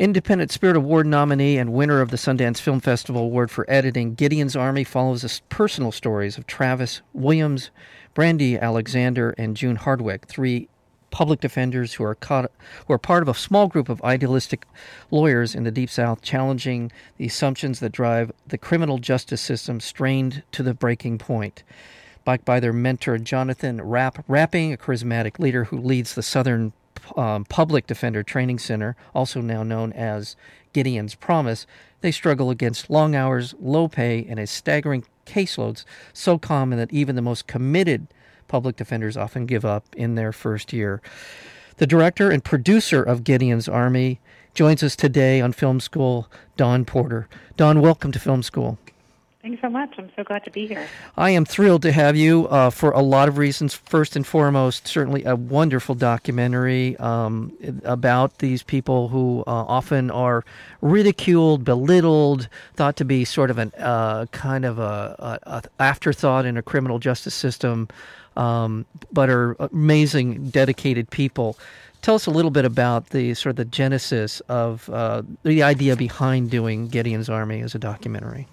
Independent Spirit Award nominee and winner of the Sundance Film Festival Award for editing, Gideon's Army follows the personal stories of Travis Williams, Brandy Alexander, and June Hardwick, three public defenders who are caught, who are part of a small group of idealistic lawyers in the Deep South, challenging the assumptions that drive the criminal justice system strained to the breaking point. Backed by their mentor Jonathan Rapp, Rapping, a charismatic leader who leads the Southern um, Public Defender Training Center, also now known as Gideon's Promise, they struggle against long hours, low pay, and a staggering caseloads so common that even the most committed public defenders often give up in their first year. The director and producer of Gideon's Army joins us today on Film School, Dawn Porter. Don, welcome to Film School. Thanks so much. I'm so glad to be here. I am thrilled to have you uh, for a lot of reasons. First and foremost, certainly a wonderful documentary um, about these people who uh, often are ridiculed, belittled, thought to be sort of an uh, kind of a, a, a, afterthought in a criminal justice system, um, but are amazing, dedicated people. Tell us a little bit about the sort of the genesis of uh, the idea behind doing Gideon's Army as a documentary.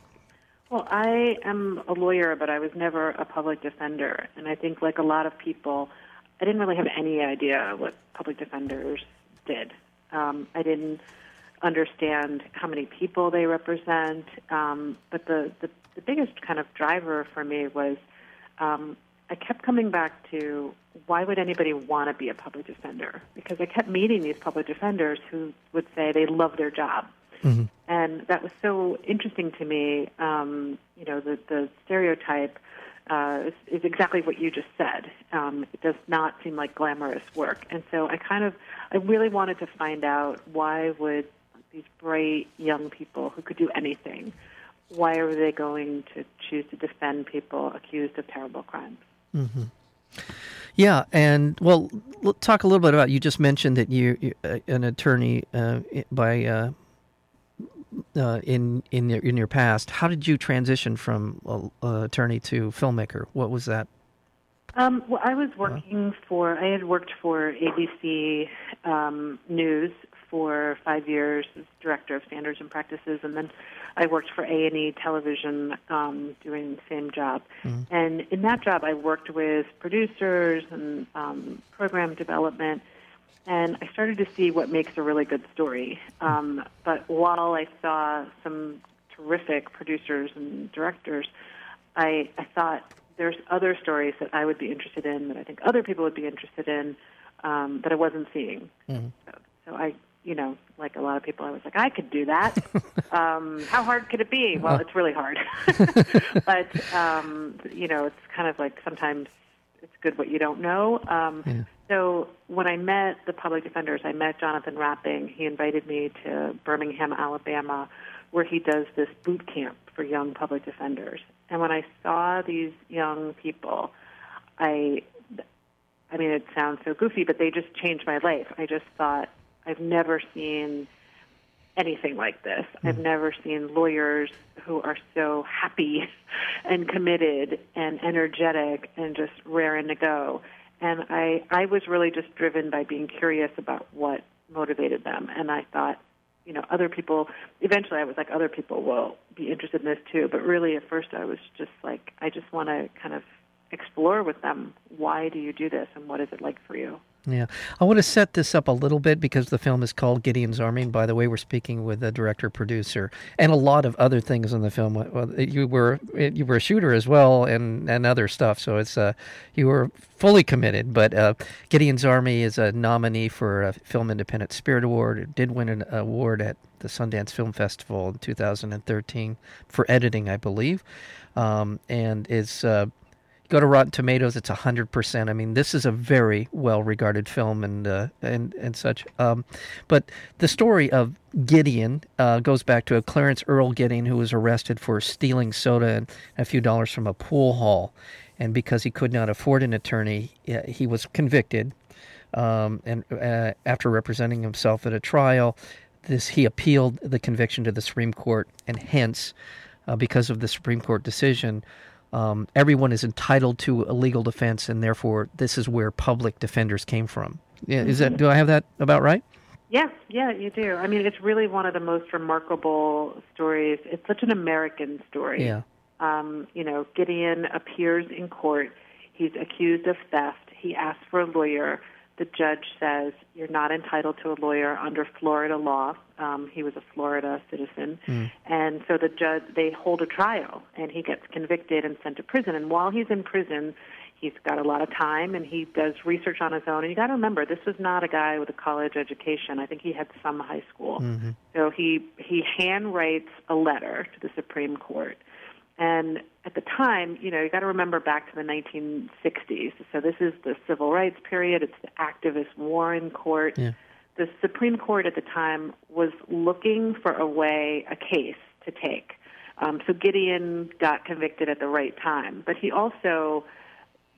Well, I am a lawyer, but I was never a public defender. And I think, like a lot of people, I didn't really have any idea what public defenders did. Um, I didn't understand how many people they represent. Um, but the, the, the biggest kind of driver for me was um, I kept coming back to why would anybody want to be a public defender? Because I kept meeting these public defenders who would say they love their job Mm-hmm. And that was so interesting to me. Um, you know, the, the stereotype uh, is, is exactly what you just said. Um, it does not seem like glamorous work. And so I kind of, I really wanted to find out why would these bright young people who could do anything, why are they going to choose to defend people accused of terrible crimes? Mm-hmm. Yeah, and well, talk a little bit about. You just mentioned that you, you uh, an attorney uh, by uh, in in your, in your past. How did you transition from uh, attorney to filmmaker? What was that? Um, well, I was working for. I had worked for ABC um, News for five years as director of standards and practices, and then I worked for A and E Television um, doing the same job. Mm-hmm. And in that job, I worked with producers and um, program development and I started to see what makes a really good story. Um, but while I saw some terrific producers and directors, I, I thought there's other stories that I would be interested in, that I think other people would be interested in, um, that I wasn't seeing. Mm-hmm. So, so I, you know, like a lot of people, I was like, I could do that. um, how hard could it be? Well, it's really hard. but um, you know, it's kind of like sometimes it's good what you don't know. Um, yeah. So when I met the public defenders, I met Jonathan Rapping. He invited me to Birmingham, Alabama, where he does this boot camp for young public defenders. And when I saw these young people, I, I mean, it sounds so goofy, but they just changed my life. I just thought I've never seen anything like this. Mm. I've never seen lawyers who are so happy and committed and energetic and just raring to go and I I was really just driven by being curious about what motivated them, and I thought, you know, other people. Eventually, I was like, other people will be interested in this too. But really, at first, I was just like, I just want to kind of explore with them why do you do this and what is it like for you yeah, I want to set this up a little bit because the film is called Gideon's Army. And by the way, we're speaking with the director, producer, and a lot of other things in the film. Well, you were you were a shooter as well, and, and other stuff. So it's uh, you were fully committed. But uh, Gideon's Army is a nominee for a Film Independent Spirit Award. It did win an award at the Sundance Film Festival in 2013 for editing, I believe, um, and is. Uh, go to Rotten Tomatoes, it's hundred percent. I mean, this is a very well regarded film and uh, and and such. Um, but the story of Gideon uh, goes back to a Clarence Earl Gideon who was arrested for stealing soda and a few dollars from a pool hall, and because he could not afford an attorney, he was convicted. Um, and uh, after representing himself at a trial, this he appealed the conviction to the Supreme Court, and hence, uh, because of the Supreme Court decision um, everyone is entitled to a legal defense, and therefore this is where public defenders came from. Yeah, is that? Do I have that about right? Yeah, yeah, you do. I mean, it's really one of the most remarkable stories. It's such an American story. Yeah. Um, you know, Gideon appears in court. He's accused of theft. He asks for a lawyer. The judge says, You're not entitled to a lawyer under Florida law. Um, he was a Florida citizen. Mm. And so the judge, they hold a trial, and he gets convicted and sent to prison. And while he's in prison, he's got a lot of time and he does research on his own. And you got to remember, this was not a guy with a college education. I think he had some high school. Mm-hmm. So he he handwrites a letter to the Supreme Court. And at the time, you know, you got to remember back to the 1960s. So this is the civil rights period. It's the activist Warren Court. Yeah. The Supreme Court at the time was looking for a way, a case to take. Um, so Gideon got convicted at the right time, but he also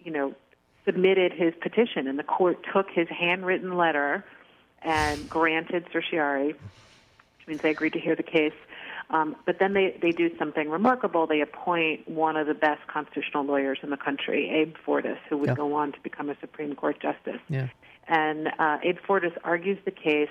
you know, submitted his petition, and the court took his handwritten letter and granted certiorari, which means they agreed to hear the case. Um, but then they, they do something remarkable. They appoint one of the best constitutional lawyers in the country, Abe Fortas, who would yeah. go on to become a Supreme Court justice. Yeah. And uh, Abe Fortas argues the case,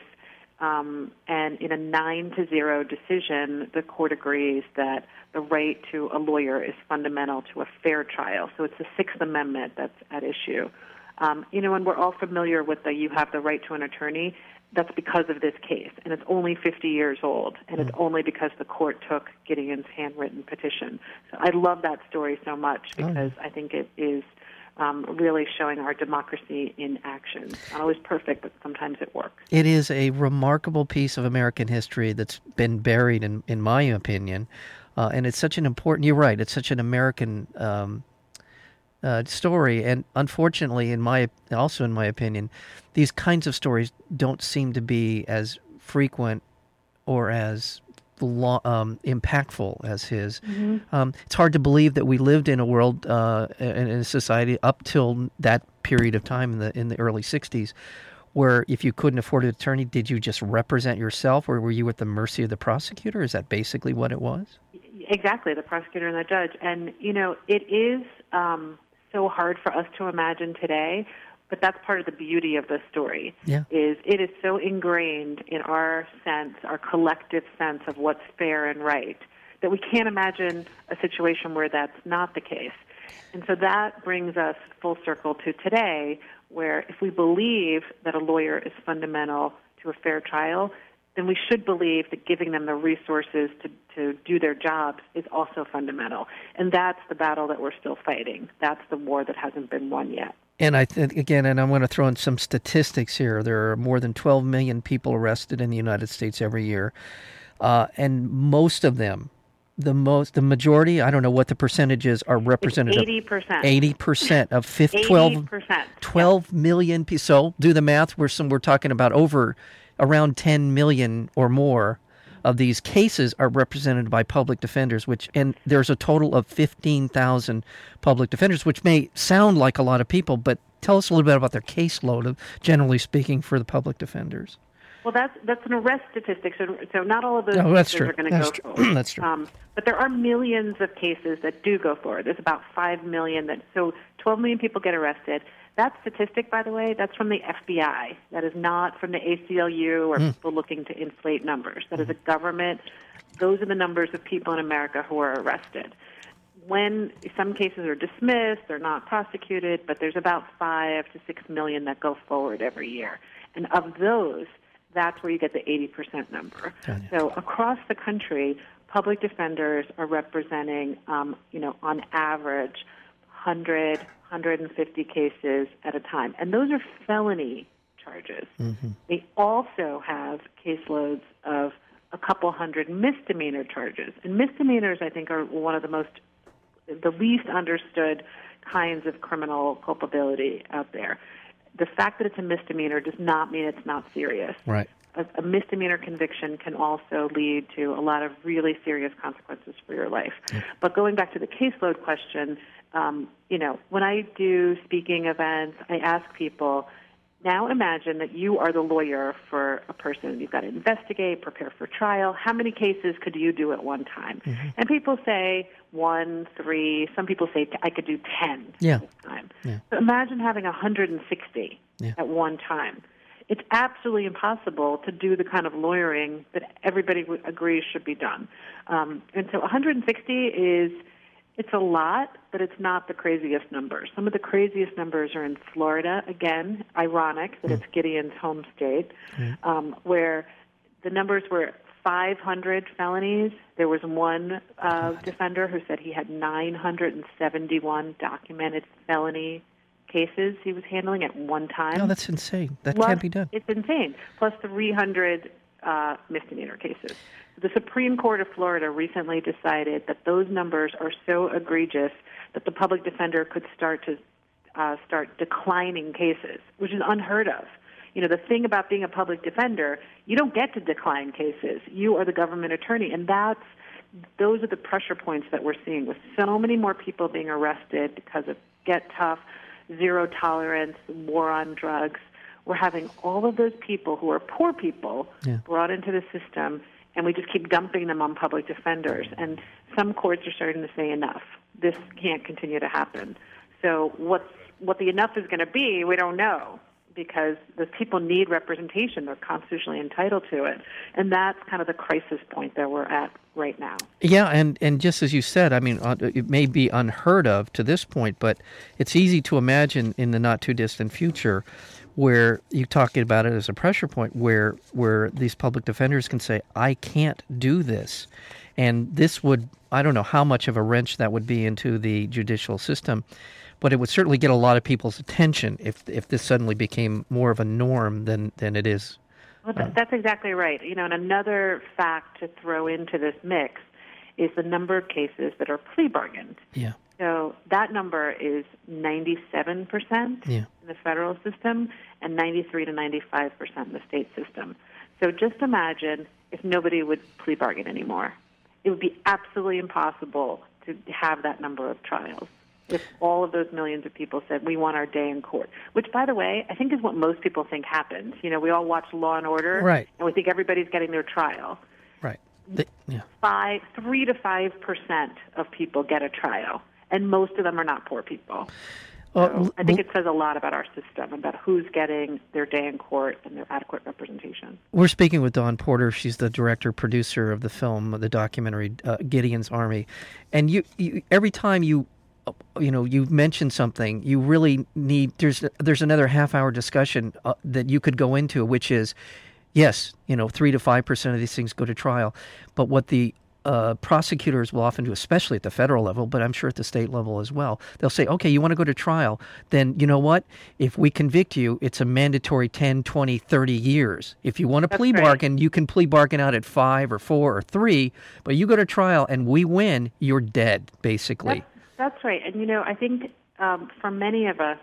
um, and in a nine to zero decision, the court agrees that the right to a lawyer is fundamental to a fair trial. So it's the Sixth Amendment that's at issue. Um, you know, and we're all familiar with the you have the right to an attorney. That's because of this case, and it's only 50 years old, and it's only because the court took Gideon's handwritten petition. So I love that story so much because I think it is um, really showing our democracy in action. Not always perfect, but sometimes it works. It is a remarkable piece of American history that's been buried, in, in my opinion. Uh, and it's such an important, you're right, it's such an American um, uh, story. And unfortunately, in my also in my opinion, these kinds of stories don't seem to be as frequent or as lo- um, impactful as his. Mm-hmm. Um, it's hard to believe that we lived in a world uh, in, in a society up till that period of time in the in the early '60s, where if you couldn't afford an attorney, did you just represent yourself, or were you at the mercy of the prosecutor? Is that basically what it was? Exactly, the prosecutor and the judge. And you know, it is um, so hard for us to imagine today. But that's part of the beauty of the story. Yeah. Is it is so ingrained in our sense, our collective sense of what's fair and right, that we can't imagine a situation where that's not the case. And so that brings us full circle to today, where if we believe that a lawyer is fundamental to a fair trial, then we should believe that giving them the resources to, to do their jobs is also fundamental. And that's the battle that we're still fighting. That's the war that hasn't been won yet. And I think again, and I'm going to throw in some statistics here. There are more than 12 million people arrested in the United States every year, uh, and most of them, the most, the majority, I don't know what the percentages are representative. Eighty percent. Eighty percent of 50, 12, 12 million people. So do the math. We're some. We're talking about over around 10 million or more of these cases are represented by public defenders which and there's a total of 15,000 public defenders which may sound like a lot of people but tell us a little bit about their caseload of generally speaking for the public defenders well that's that's an arrest statistic so, so not all of those no, that's cases true. are going to that's go true. forward that's true um, but there are millions of cases that do go forward there's about 5 million that so 12 million people get arrested that statistic, by the way, that's from the FBI. That is not from the ACLU or mm. people looking to inflate numbers. That is a government. Those are the numbers of people in America who are arrested. When some cases are dismissed, they're not prosecuted, but there's about five to six million that go forward every year. And of those, that's where you get the 80% number. So across the country, public defenders are representing, um, you know, on average, 100, 150 cases at a time. And those are felony charges. Mm-hmm. They also have caseloads of a couple hundred misdemeanor charges. And misdemeanors, I think, are one of the most, the least understood kinds of criminal culpability out there. The fact that it's a misdemeanor does not mean it's not serious. Right. A, a misdemeanor conviction can also lead to a lot of really serious consequences for your life. Mm-hmm. But going back to the caseload question, um, you know, when I do speaking events, I ask people, now imagine that you are the lawyer for a person. You've got to investigate, prepare for trial. How many cases could you do at one time? Mm-hmm. And people say one, three. Some people say I could do 10 yeah. at a time. Yeah. So imagine having 160 yeah. at one time. It's absolutely impossible to do the kind of lawyering that everybody agrees should be done. Um, and so 160 is it's a lot, but it's not the craziest numbers. Some of the craziest numbers are in Florida. Again, ironic that mm. it's Gideon's home state, mm. um, where the numbers were 500 felonies. There was one uh, defender who said he had 971 documented felony cases he was handling at one time. No, that's insane. That Plus, can't be done. It's insane. Plus 300 uh, misdemeanor cases. The Supreme Court of Florida recently decided that those numbers are so egregious that the public defender could start to uh, start declining cases, which is unheard of. You know, the thing about being a public defender, you don't get to decline cases. You are the government attorney, and that's those are the pressure points that we're seeing with so many more people being arrested because of get tough, zero tolerance, war on drugs. We're having all of those people who are poor people yeah. brought into the system and we just keep dumping them on public defenders. And some courts are starting to say enough. This can't continue to happen. So what's what the enough is going to be, we don't know because the people need representation. They're constitutionally entitled to it. And that's kind of the crisis point that we're at right now. Yeah, and, and just as you said, I mean, uh, it may be unheard of to this point, but it's easy to imagine in the not too distant future where you're talking about it as a pressure point where where these public defenders can say I can't do this and this would I don't know how much of a wrench that would be into the judicial system but it would certainly get a lot of people's attention if if this suddenly became more of a norm than than it is well, that's exactly right you know and another fact to throw into this mix is the number of cases that are plea bargained yeah so that number is 97% yeah. in the federal system and 93 to 95% in the state system. So just imagine if nobody would plea bargain anymore. It would be absolutely impossible to have that number of trials if all of those millions of people said we want our day in court which by the way i think is what most people think happens you know we all watch law and order right and we think everybody's getting their trial right the, yeah. five three to five percent of people get a trial and most of them are not poor people. So I think it says a lot about our system, about who's getting their day in court and their adequate representation. We're speaking with Dawn Porter. She's the director producer of the film, the documentary uh, Gideon's Army. And you, you, every time you uh, you know you mention something you really need there's there's another half hour discussion uh, that you could go into which is yes you know 3 to 5% of these things go to trial but what the uh, prosecutors will often do, especially at the federal level, but I'm sure at the state level as well. They'll say, okay, you want to go to trial, then you know what? If we convict you, it's a mandatory 10, 20, 30 years. If you want to plea right. bargain, you can plea bargain out at five or four or three, but you go to trial and we win, you're dead, basically. That's, that's right. And you know, I think um, for many of us,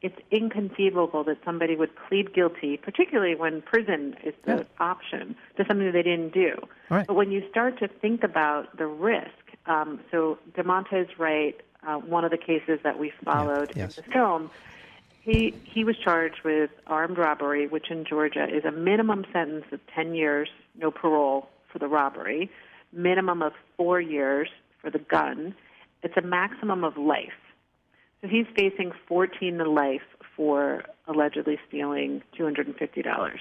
it's inconceivable that somebody would plead guilty, particularly when prison is the yeah. option, to something they didn't do. Right. But when you start to think about the risk, um, so DeMonte's right, uh, one of the cases that we followed yeah. yes. in the film, he he was charged with armed robbery, which in Georgia is a minimum sentence of 10 years, no parole for the robbery, minimum of four years for the gun. It's a maximum of life. So he's facing 14 to life for allegedly stealing $250.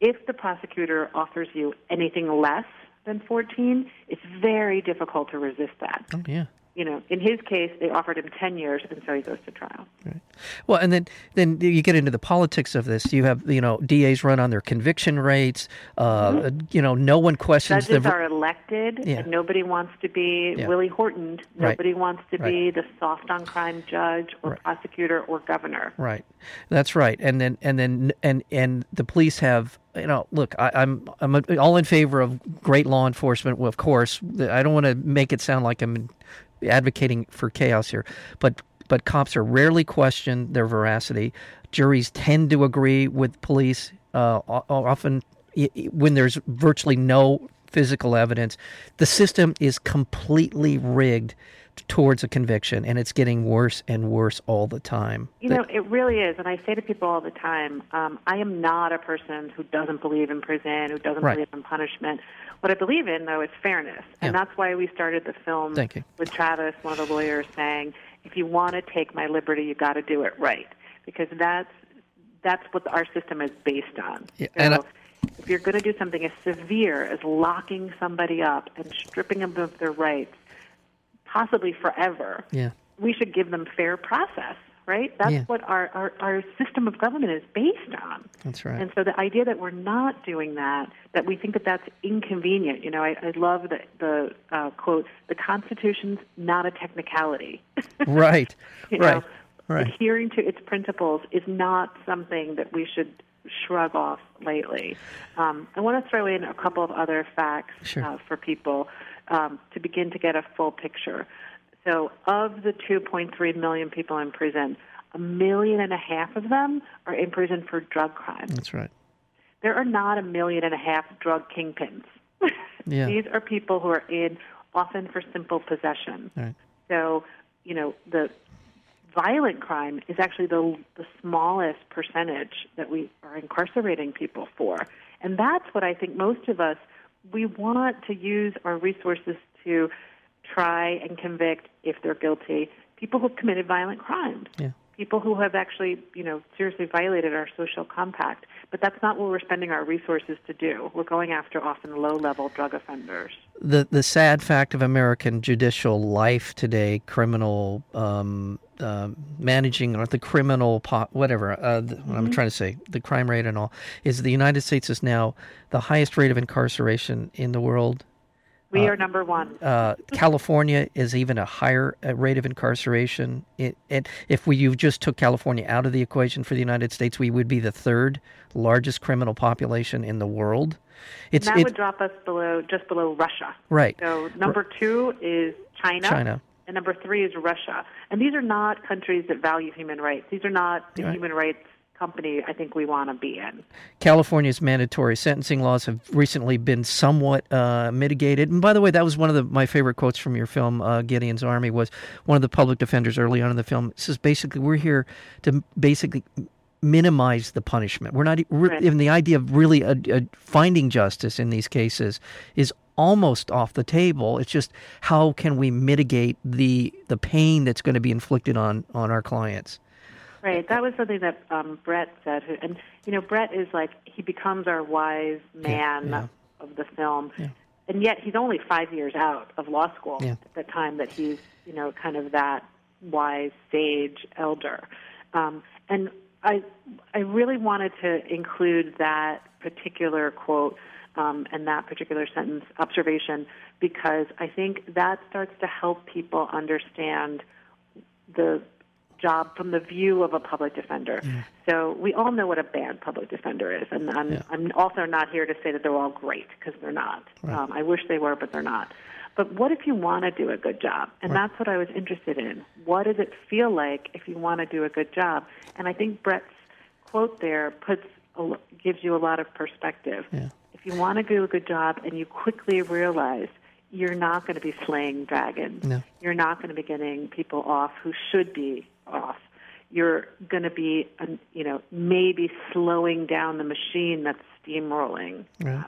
If the prosecutor offers you anything less than 14, it's very difficult to resist that. Oh, yeah you know, in his case, they offered him 10 years, and so he goes to trial. Right. Well, and then, then you get into the politics of this. You have, you know, DAs run on their conviction rates. Uh, mm-hmm. You know, no one questions Judges the... are elected, yeah. and nobody wants to be yeah. Willie Horton. Nobody right. wants to right. be the soft on crime judge or prosecutor or governor. Right. That's right. And then, and then, and and the police have you know, look, I, am I'm, I'm all in favor of great law enforcement. Well, of course, I don't want to make it sound like I'm advocating for chaos here, but but cops are rarely questioned their veracity. Juries tend to agree with police. Uh, often, when there's virtually no physical evidence, the system is completely rigged towards a conviction, and it's getting worse and worse all the time. You know, it really is. And I say to people all the time um, I am not a person who doesn't believe in prison, who doesn't right. believe in punishment. What I believe in, though, is fairness. And yeah. that's why we started the film with Travis, one of the lawyers, saying, if you want to take my liberty, you've got to do it right. Because that's that's what our system is based on. Yeah, so and I- if you're going to do something as severe as locking somebody up and stripping them of their rights, possibly forever, Yeah. we should give them fair process, right? That's Yeah. what our, our, our system of government is based on. That's right. And so the idea that we're not doing that, that we think that that's inconvenient, you know, I, I love the, the uh, quote, the Constitution's not a technicality. right. you right. know, right. adhering to its principles is not something that we should shrug off lightly. Um, I want to throw in a couple of other facts Sure. uh, for people um, to begin to get a full picture. So, of the 2.3 million people in prison, a million and a half of them are in prison for drug crimes. That's right. There are not a million and a half drug kingpins. Yeah. These are people who are in often for simple possession. Right. So, you know, the violent crime is actually the, the smallest percentage that we are incarcerating people for. And that's what I think most of us, we want to use our resources to try and convict, if they're guilty, people who've committed violent crimes. Yeah. People who have actually, you know, seriously violated our social compact. But that's not what we're spending our resources to do. We're going after often low-level drug offenders. the the sad fact of American judicial life today, criminal um, uh, managing or the criminal po- whatever uh, the, what I'm trying to say, the crime rate and all, is the United States is now the highest rate of incarceration in the world. We are number one. Uh, California is even a higher uh, rate of incarceration. It, it, if we you just took California out of the equation for the United States, we would be the third largest criminal population in the world. It's that it, would drop us below just below Russia. right. So number two is China. China. And number three is Russia. And these are not countries that value human rights. These are not the Right. human rights company I think we want to be in. California's mandatory sentencing laws have recently been somewhat uh, mitigated. And by the way, that was one of the, my favorite quotes from your film, uh, Gideon's Army, was one of the public defenders early on in the film. Says basically, we're here to basically minimize the punishment. We're not Right. even the idea of really uh uh finding justice in these cases is almost off the table. It's just how can we mitigate the the pain that's going to be inflicted on on our clients. Right. That was something that um, Brett said. who- And, you know, Brett is like, he becomes our wise man yeah. of the film. Yeah. And yet he's only five years out of law school Yeah. at the time that he's, you know, kind of that wise sage elder. Um, and I, I really wanted to include that particular quote um, and that particular sentence observation because I think that starts to help people understand the job from the view of a public defender. So we all know what a bad public defender is, and I'm, Yeah. I'm also not here to say that they're all great because they're not. Um, I wish they were, but they're not. But what if you want to do a good job? And that's what I was interested in. What does it feel like if you want to do a good job? And I think Brett's quote there puts a, gives you a lot of perspective. Yeah. If you want to do a good job and you quickly realize you're not going to be slaying dragons, No. you're not going to be getting people off who should be off. You're going to be, you know, maybe slowing down the machine that's steamrolling. Right.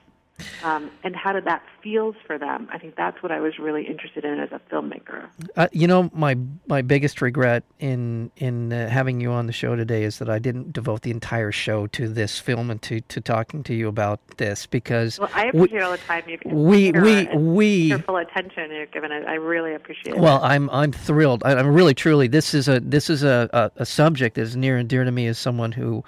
Um, and how did that feels for them? I think that's what I was really interested in as a filmmaker. Uh, you know, my my biggest regret in in uh, having you on the show today is that I didn't devote the entire show to this film and to, to talking to you about this because Well, I we- appreciate all the time you've we we and we careful attention you've given it. I really appreciate it. well, I'm I'm thrilled. I, I'm really truly. This is a this is a, a, a subject that is near and dear to me as someone who,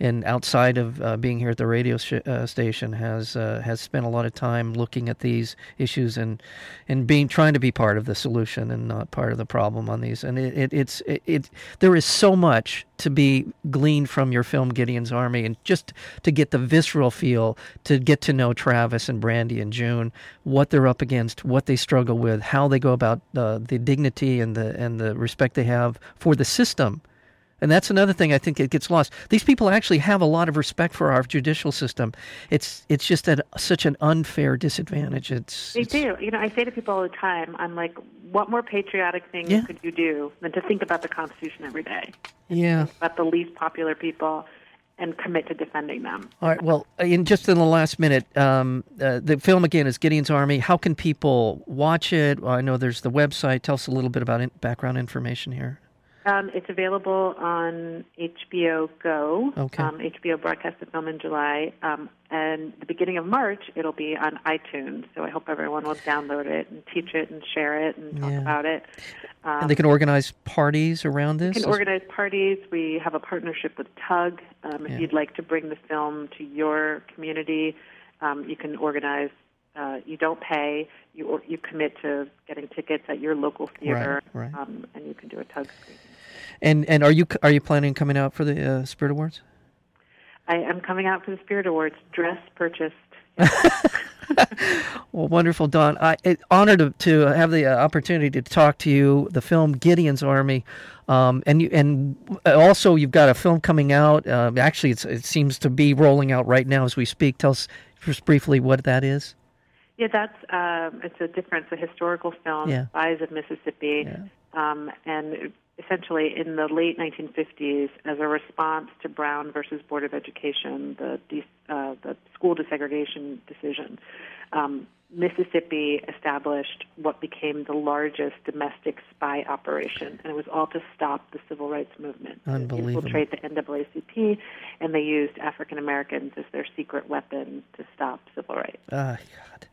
and outside of uh, being here at the radio sh- uh, station, has uh, has spent a lot of time looking at these issues and and being trying to be part of the solution and not part of the problem on these. And it, it it's it, it there is so much to be gleaned from your film Gideon's Army, and just to get the visceral feel, to get to know Travis and Brandy and June, what they're up against, what they struggle with, how they go about uh, the dignity and the and the respect they have for the system. And that's another thing I think it gets lost. These people actually have a lot of respect for our judicial system. It's it's just at such an unfair disadvantage. It's, They it's- do. You know, I say to people all the time, I'm like, what more patriotic thing Yeah. could you do than to think about the Constitution every day, yeah. about the least popular people, and commit to defending them? All right. Well, in just in the last minute, um, uh, the film again is Gideon's Army. How can people watch it? Well, I know there's the website. Tell us a little bit about in- background information here. Um, it's available on HBO Go. Okay. Um, HBO broadcast the film in July, um, and the beginning of March it'll be on iTunes. So I hope everyone will download it and teach it and share it and talk Yeah. about it. Um, and they can organize parties around this. you can organize parties. We have a partnership with Tugg. Um, if Yeah. you'd like to bring the film to your community, um, you can organize. Uh, you don't pay. You or, you commit to getting tickets at your local theater, right. Um, and you can do a Tugg screening. And and are you are you planning on coming out for the uh, Spirit Awards? I am coming out for the Spirit Awards. Dress purchased. Well, wonderful, Dawn. I it, honored to, to have the uh, opportunity to talk to you. The film Gideon's Army, um, and you and also you've got a film coming out. Uh, actually, it's, it seems to be rolling out right now as we speak. Tell us just briefly what that is. Yeah, that's um, it's a different, it's a historical film, Yeah. Spies of Mississippi, Yeah. um, and essentially in the late 1950s, as a response to Brown versus Board of Education, the uh, the school desegregation decision, um, Mississippi established what became the largest domestic spy operation, and it was all to stop the civil rights movement, to infiltrate the NAACP, and they used African Americans as their secret weapon to stop civil rights. Ah, God.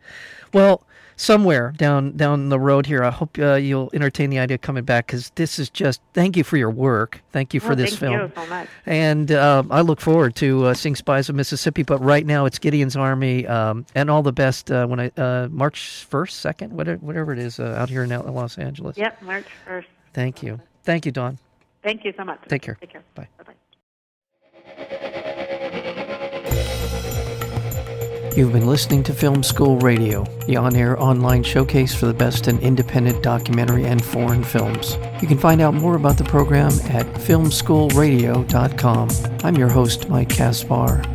Well, somewhere down down the road here, I hope uh, you'll entertain the idea of coming back because this is just. Thank you for your work. Thank you for Well, this thank film. you so much. And uh, I look forward to uh, seeing Spies of Mississippi. But right now, it's Gideon's Army, um, and all the best uh, when I uh, March first, second, whatever, whatever it is, uh, out here in Los Angeles. Yep, March 1st. Thank you, thank you, Dawn. Thank you so much. Take care. Take care. Bye. Bye-bye. You've been listening to Film School Radio, the on air online showcase for the best in independent documentary and foreign films. You can find out more about the program at filmschoolradio.com. I'm your host, Mike Caspar.